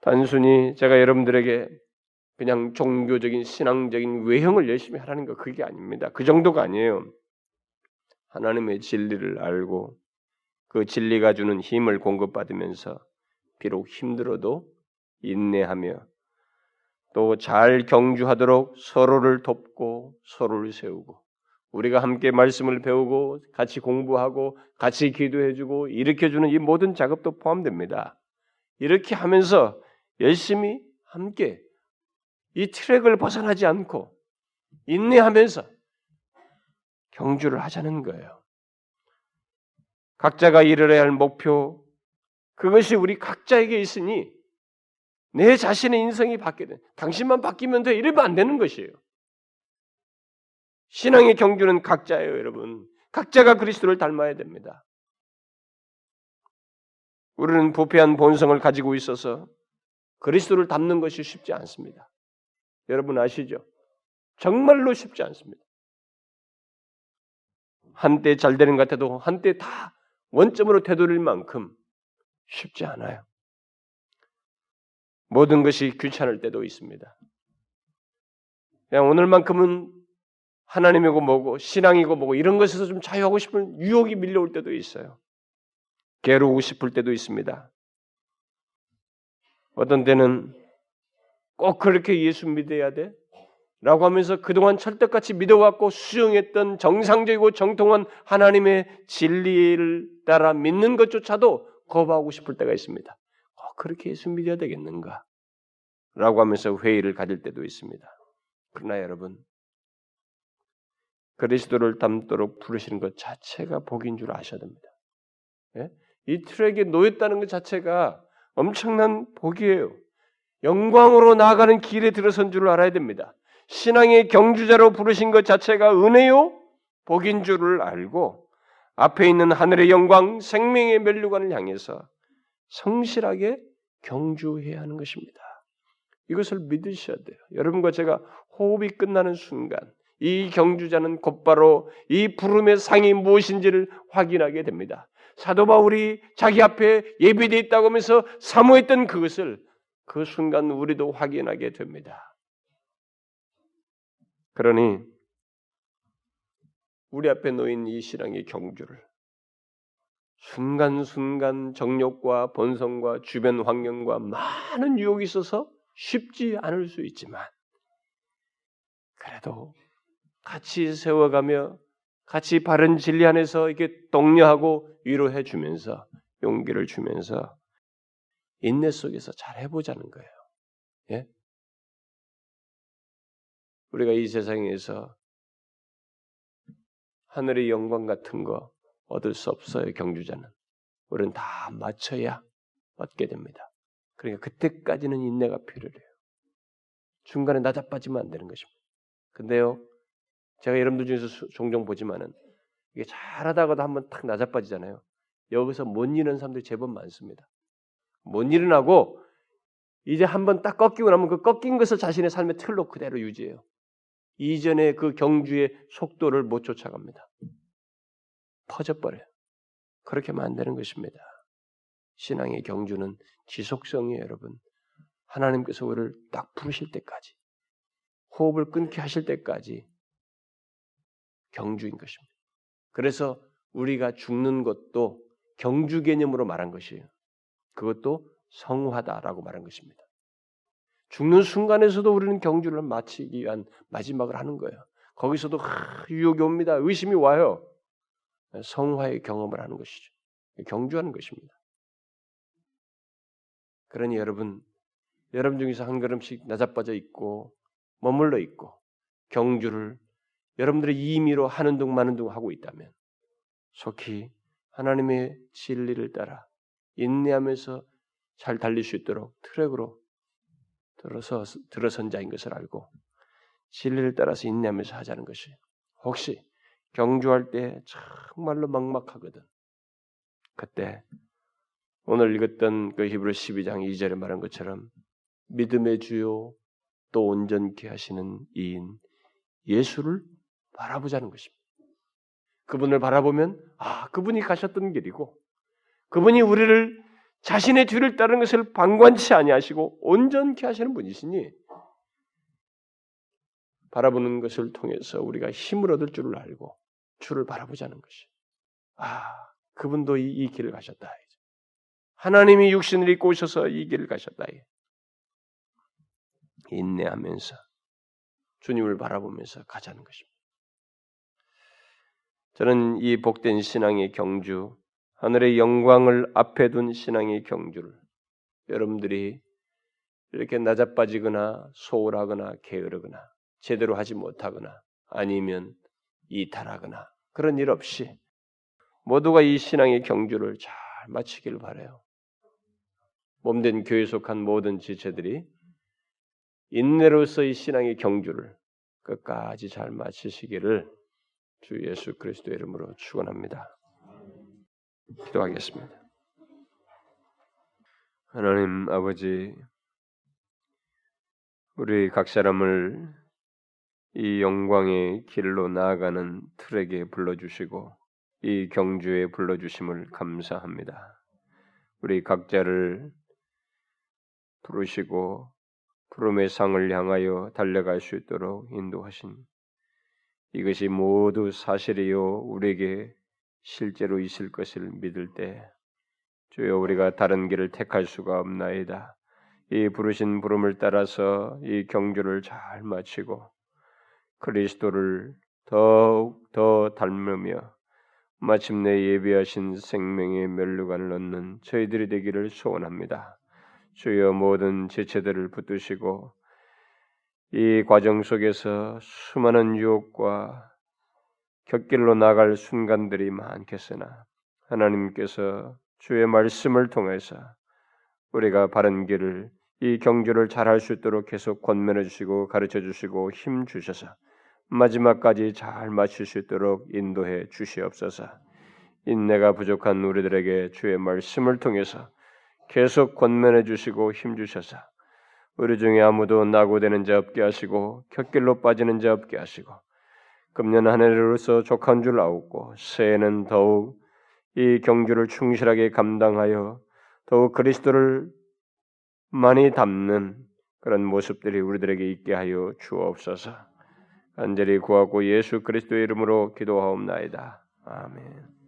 단순히 제가 여러분들에게 그냥 종교적인 신앙적인 외형을 열심히 하라는 거 그게 아닙니다. 그 정도가 아니에요. 하나님의 진리를 알고 그 진리가 주는 힘을 공급받으면서 비록 힘들어도 인내하며 또 잘 경주하도록 서로를 돕고 서로를 세우고 우리가 함께 말씀을 배우고 같이 공부하고 같이 기도해주고 일으켜주는 이 모든 작업도 포함됩니다. 이렇게 하면서 열심히 함께 이 트랙을 벗어나지 않고 인내하면서 경주를 하자는 거예요. 각자가 이르러야 할 목표, 그것이 우리 각자에게 있으니 내 자신의 인성이 바뀌든 당신만 바뀌면 돼 이러면 안 되는 것이에요. 신앙의 경주는 각자예요, 여러분. 각자가 그리스도를 닮아야 됩니다. 우리는 부패한 본성을 가지고 있어서 그리스도를 닮는 것이 쉽지 않습니다. 여러분 아시죠? 정말로 쉽지 않습니다. 한때 잘 되는 것 같아도 한때 다 원점으로 되돌릴 만큼 쉽지 않아요. 모든 것이 귀찮을 때도 있습니다. 그냥 오늘만큼은 하나님이고 뭐고 신앙이고 뭐고 이런 것에서 좀 자유하고 싶은 유혹이 밀려올 때도 있어요. 괴로우고 싶을 때도 있습니다. 어떤 때는 꼭 그렇게 예수 믿어야 돼? 라고 하면서 그동안 철떡같이 믿어왔고 수용했던 정상적이고 정통한 하나님의 진리를 따라 믿는 것조차도 거부하고 싶을 때가 있습니다. 어, 그렇게 예수 믿어야 되겠는가? 라고 하면서 회의를 가질 때도 있습니다. 그러나 여러분, 그리스도를 닮도록 부르시는 것 자체가 복인 줄 아셔야 됩니다. 예? 이 트랙에 놓였다는 것 자체가 엄청난 복이에요. 영광으로 나아가는 길에 들어선 줄 알아야 됩니다. 신앙의 경주자로 부르신 것 자체가 은혜요, 복인 줄을 알고 앞에 있는 하늘의 영광, 생명의 멸류관을 향해서 성실하게 경주해야 하는 것입니다. 이것을 믿으셔야 돼요. 여러분과 제가 호흡이 끝나는 순간 이 경주자는 곧바로 이 부름의 상이 무엇인지를 확인하게 됩니다. 사도 바울이 자기 앞에 예비되어 있다고 하면서 사모했던 그것을 그 순간 우리도 확인하게 됩니다. 그러니 우리 앞에 놓인 이 신앙의 경주를 순간순간 정욕과 본성과 주변 환경과 많은 유혹이 있어서 쉽지 않을 수 있지만 그래도 같이 세워가며 같이 바른 진리 안에서 이렇게 독려하고 위로해 주면서 용기를 주면서 인내 속에서 잘 해보자는 거예요. 예? 우리가 이 세상에서 하늘의 영광 같은 거 얻을 수 없어요, 경주자는. 우리는 다 맞춰야 얻게 됩니다. 그러니까 그때까지는 인내가 필요해요. 중간에 나자빠지면 안 되는 것입니다. 근데요, 제가 여러분들 중에서 종종 보지만은 이게 잘하다가도 한번 탁 나자빠지잖아요. 여기서 못 일어나는 사람들이 제법 많습니다. 못 일어나고 이제 한번 딱 꺾이고 나면 그 꺾인 것을 자신의 삶의 틀로 그대로 유지해요. 이전의 그 경주의 속도를 못 쫓아갑니다. 퍼져버려요. 그렇게 만드는 것입니다. 신앙의 경주는 지속성이에요, 여러분. 하나님께서 우리를 딱 부르실 때까지, 호흡을 끊게 하실 때까지 경주인 것입니다. 그래서 우리가 죽는 것도 경주 개념으로 말한 것이에요. 그것도 성화다라고 말한 것입니다. 죽는 순간에서도 우리는 경주를 마치기 위한 마지막을 하는 거예요. 거기서도 하, 유혹이 옵니다. 의심이 와요. 성화의 경험을 하는 것이죠. 경주하는 것입니다. 그러니 여러분, 여러분 중에서 한 걸음씩 나자빠져 있고 머물러 있고 경주를 여러분들의 임의로 하는 둥 마는 둥 하고 있다면 속히 하나님의 진리를 따라 인내하면서 잘 달릴 수 있도록 트랙으로 들어서 들어선 자인 것을 알고 진리를 따라서 인내하면서 하자는 것이 혹시 경주할 때 정말로 막막하거든. 그때 오늘 읽었던 그 히브리 12장 2절에 말한 것처럼 믿음의 주요 또 온전케 하시는 이인 예수를 바라보자는 것입니다. 그분을 바라보면 아 그분이 가셨던 길이고 그분이 우리를 자신의 뒤를 따르는 것을 방관치 아니하시고 온전케 하시는 분이시니 바라보는 것을 통해서 우리가 힘을 얻을 줄을 알고 주를 바라보자는 것이. 아, 그분도 이, 이 길을 가셨다. 하나님이 육신을 입고 오셔서 이 길을 가셨다. 인내하면서 주님을 바라보면서 가자는 것입니다. 저는 이 복된 신앙의 경주, 하늘의 영광을 앞에 둔 신앙의 경주를 여러분들이 이렇게 낮아빠지거나 소홀하거나 게으르거나 제대로 하지 못하거나 아니면 이탈하거나 그런 일 없이 모두가 이 신앙의 경주를 잘 마치길 바래요. 몸된 교회 속한 모든 지체들이 인내로서의 신앙의 경주를 끝까지 잘 마치시기를 주 예수 그리스도의 이름으로 축원합니다. 기도하겠습니다. 하나님 아버지 우리 각 사람을 이 영광의 길로 나아가는 틀에게 불러주시고 이 경주에 불러주심을 감사합니다. 우리 각자를 부르시고 부름의 상을 향하여 달려갈 수 있도록 인도하신 이것이 모두 사실이요 우리에게 실제로 있을 것을 믿을 때 주여 우리가 다른 길을 택할 수가 없나이다. 이 부르신 부름을 따라서 이 경주를 잘 마치고 그리스도를 더욱 더 닮으며 마침내 예비하신 생명의 멸류관을 얻는 저희들이 되기를 소원합니다. 주여 모든 지체들을 붙드시고 이 과정 속에서 수많은 유혹과 곁길로 나갈 순간들이 많겠으나 하나님께서 주의 말씀을 통해서 우리가 바른 길을 이 경주를 잘할 수 있도록 계속 권면해 주시고 가르쳐 주시고 힘 주셔서 마지막까지 잘 마칠 수 있도록 인도해 주시옵소서. 인내가 부족한 우리들에게 주의 말씀을 통해서 계속 권면해 주시고 힘 주셔서 우리 중에 아무도 낙오되는 자 없게 하시고 곁길로 빠지는 자 없게 하시고 금년 한 해로서 족한 줄 아옵고 새해는 더욱 이 경주를 충실하게 감당하여 더욱 그리스도를 많이 담는 그런 모습들이 우리들에게 있게 하여 주옵소서. 간절히 구하고 예수 그리스도의 이름으로 기도하옵나이다. 아멘.